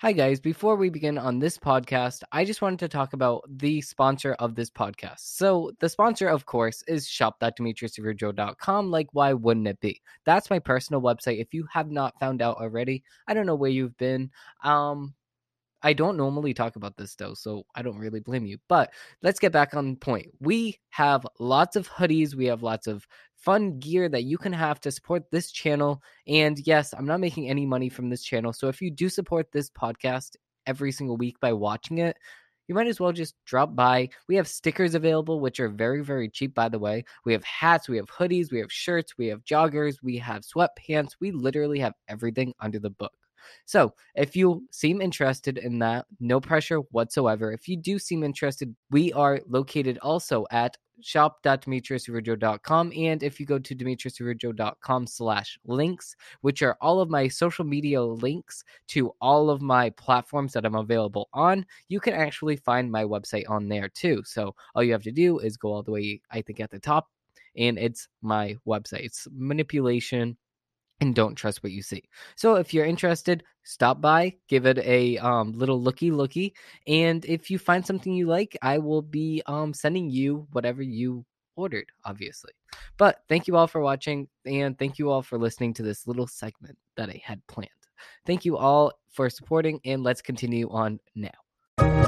Hi, guys. Before we begin on this podcast, I just wanted to talk about the sponsor of this podcast. So, the sponsor, of course, is shop.demetriusreverejoe.com. Like, why wouldn't it be? That's my personal website. If you have not found out already, I don't know where you've been. Um, I don't normally talk about this though, so I don't really blame you. But let's get back on point. We have lots of hoodies, we have lots of fun gear that you can have to support this channel. And yes, I'm not making any money from this channel. So if you do support this podcast every single week by watching it, you might as well just drop by. We have stickers available, which are very, very cheap, by the way. We have hats, we have hoodies, we have shirts, we have joggers, we have sweatpants. We literally have everything under the book. So, if you seem interested in that, no pressure whatsoever. If you do seem interested, we are located also at shop.demetriusreverejoe.com and if you go to demetriusreverejoe.com slash links which are all of my social media links to all of my platforms that i'm available on you can actually find my website on there too. So all you have to do is go all the way i think at the top and it's my website. It's manipulation and don't trust what you see. So if you're interested, stop by, give it a um, little looky looky, and if you find something you like, I will be um, sending you whatever you ordered, obviously. But thank you all for watching, and thank you all for listening to this little segment that I had planned. Thank you all for supporting, and let's continue on now.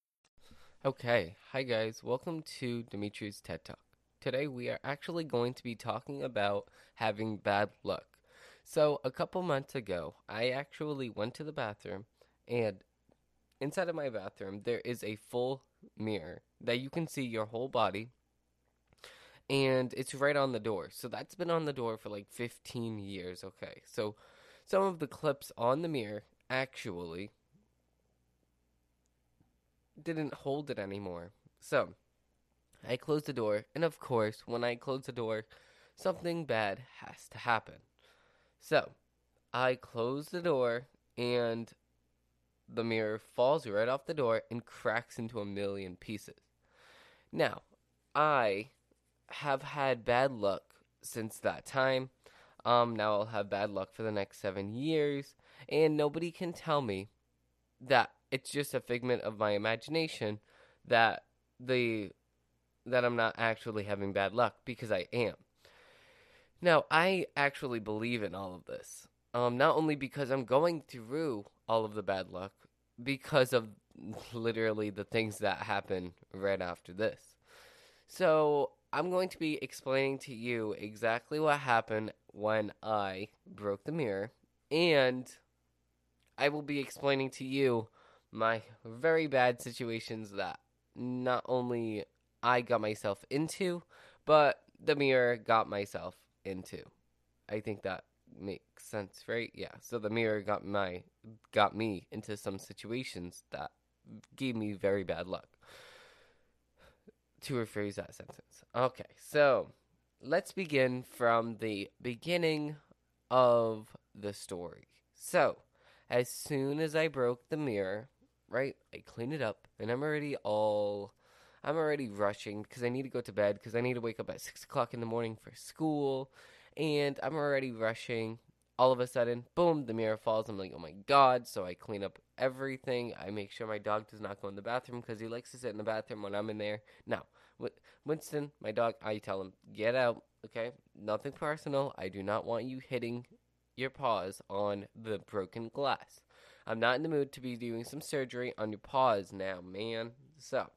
Okay, hi guys, welcome to Dimitri's TED Talk. Today we are actually going to be talking about having bad luck. So, a couple months ago, I actually went to the bathroom, and inside of my bathroom, there is a full mirror that you can see your whole body, and it's right on the door. So, that's been on the door for like 15 years, okay? So, some of the clips on the mirror actually didn't hold it anymore. So I closed the door, and of course, when I close the door, something bad has to happen. So I close the door, and the mirror falls right off the door and cracks into a million pieces. Now, I have had bad luck since that time. Um, now I'll have bad luck for the next seven years, and nobody can tell me that it's just a figment of my imagination that the that I'm not actually having bad luck because I am. Now, I actually believe in all of this. Um, not only because I'm going through all of the bad luck, because of literally the things that happen right after this. So, I'm going to be explaining to you exactly what happened when I broke the mirror, and I will be explaining to you my very bad situations that not only I got myself into, but the mirror got myself into. I think that makes sense, right? Yeah. So the mirror got my got me into some situations that gave me very bad luck. To rephrase that sentence. Okay, so let's begin from the beginning of the story. So, as soon as I broke the mirror, right? I clean it up, and I'm already all. I'm already rushing because I need to go to bed because I need to wake up at six o'clock in the morning for school, and I'm already rushing. All of a sudden, boom, the mirror falls. I'm like, oh my god. So I clean up everything. I make sure my dog does not go in the bathroom because he likes to sit in the bathroom when I'm in there. Now, Winston, my dog, I tell him, get out, okay? Nothing personal. I do not want you hitting your paws on the broken glass. I'm not in the mood to be doing some surgery on your paws now, man. So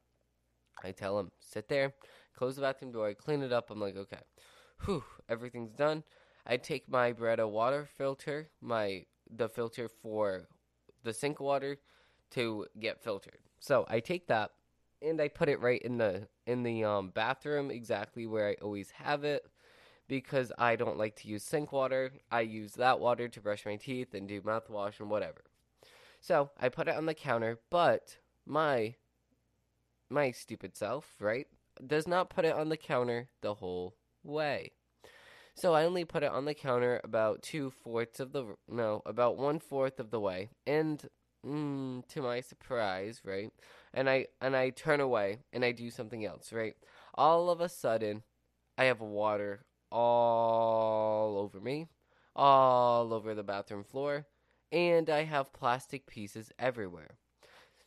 I tell him, sit there, close the bathroom door, clean it up. I'm like, okay, whew, everything's done. I take my Brita water filter, my the filter for the sink water to get filtered. So I take that and I put it right in the in the um, bathroom exactly where I always have it because I don't like to use sink water. I use that water to brush my teeth and do mouthwash and whatever. So I put it on the counter, but my my stupid self, right, does not put it on the counter the whole way. So I only put it on the counter about two fourths of the no, about one fourth of the way, and mm, to my surprise, right, and I and I turn away and I do something else, right. All of a sudden, I have water all over me, all over the bathroom floor, and I have plastic pieces everywhere.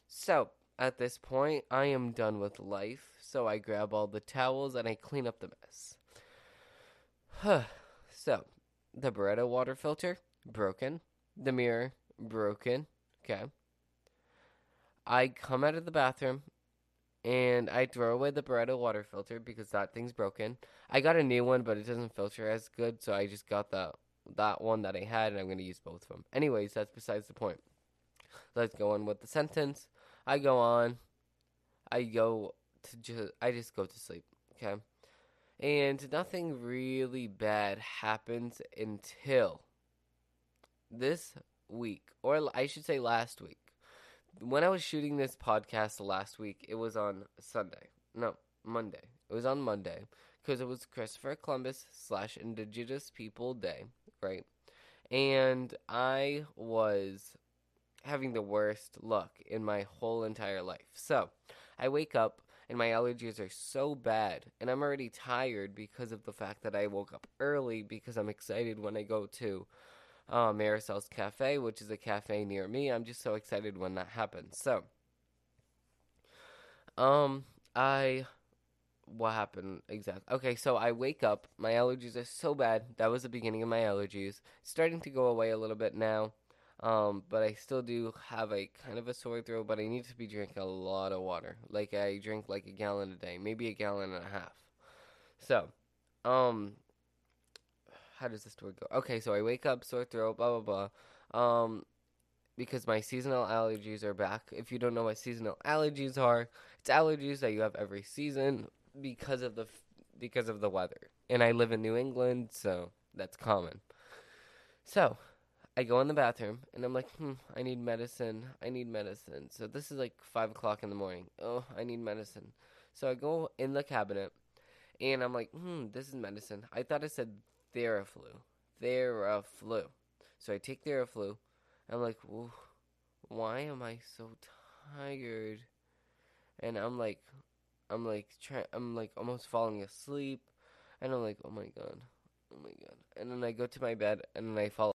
So at this point, I am done with life, so I grab all the towels and I clean up the mess. so, the Brita water filter, broken. The mirror, broken. Okay. I come out of the bathroom and I throw away the Brita water filter because that thing's broken. I got a new one, but it doesn't filter as good, so I just got the that one that I had, and I'm going to use both of them. Anyways, that's besides the point. Let's go on with the sentence. I go on. I go to just. I just go to sleep. Okay, and nothing really bad happens until this week, or I should say last week. When I was shooting this podcast last week, it was on Sunday. No, Monday. It was on Monday because it was Christopher Columbus slash Indigenous People Day, right? And I was having the worst luck in my whole entire life. So I wake up and my allergies are so bad, and I'm already tired because of the fact that I woke up early because I'm excited when I go to uh, Marisol's Cafe, which is a cafe near me. I'm just so excited when that happens. So, um, I what happened exactly? Okay, so I wake up. My allergies are so bad. That was the beginning of my allergies. Starting to go away a little bit now. Um, but I still do have a kind of a sore throat, but I need to be drinking a lot of water. Like I drink like a gallon a day, maybe a gallon and a half. So, um, how does this story go? Okay, so I wake up, sore throat, blah blah blah. Um, because my seasonal allergies are back. If you don't know what seasonal allergies are, it's allergies that you have every season because of the because of the weather. And I live in New England, so that's common. So, I go in the bathroom and I'm like, hmm, I need medicine. I need medicine. So this is like five o'clock in the morning. Oh, I need medicine. So I go in the cabinet and I'm like, hmm, this is medicine. I thought it said Theraflu. Theraflu. So I take Theraflu. I'm like, why am I so tired? And I'm like, I'm like trying. I'm like almost falling asleep, and I'm like, oh my god, oh my god. And then I go to my bed and then I fall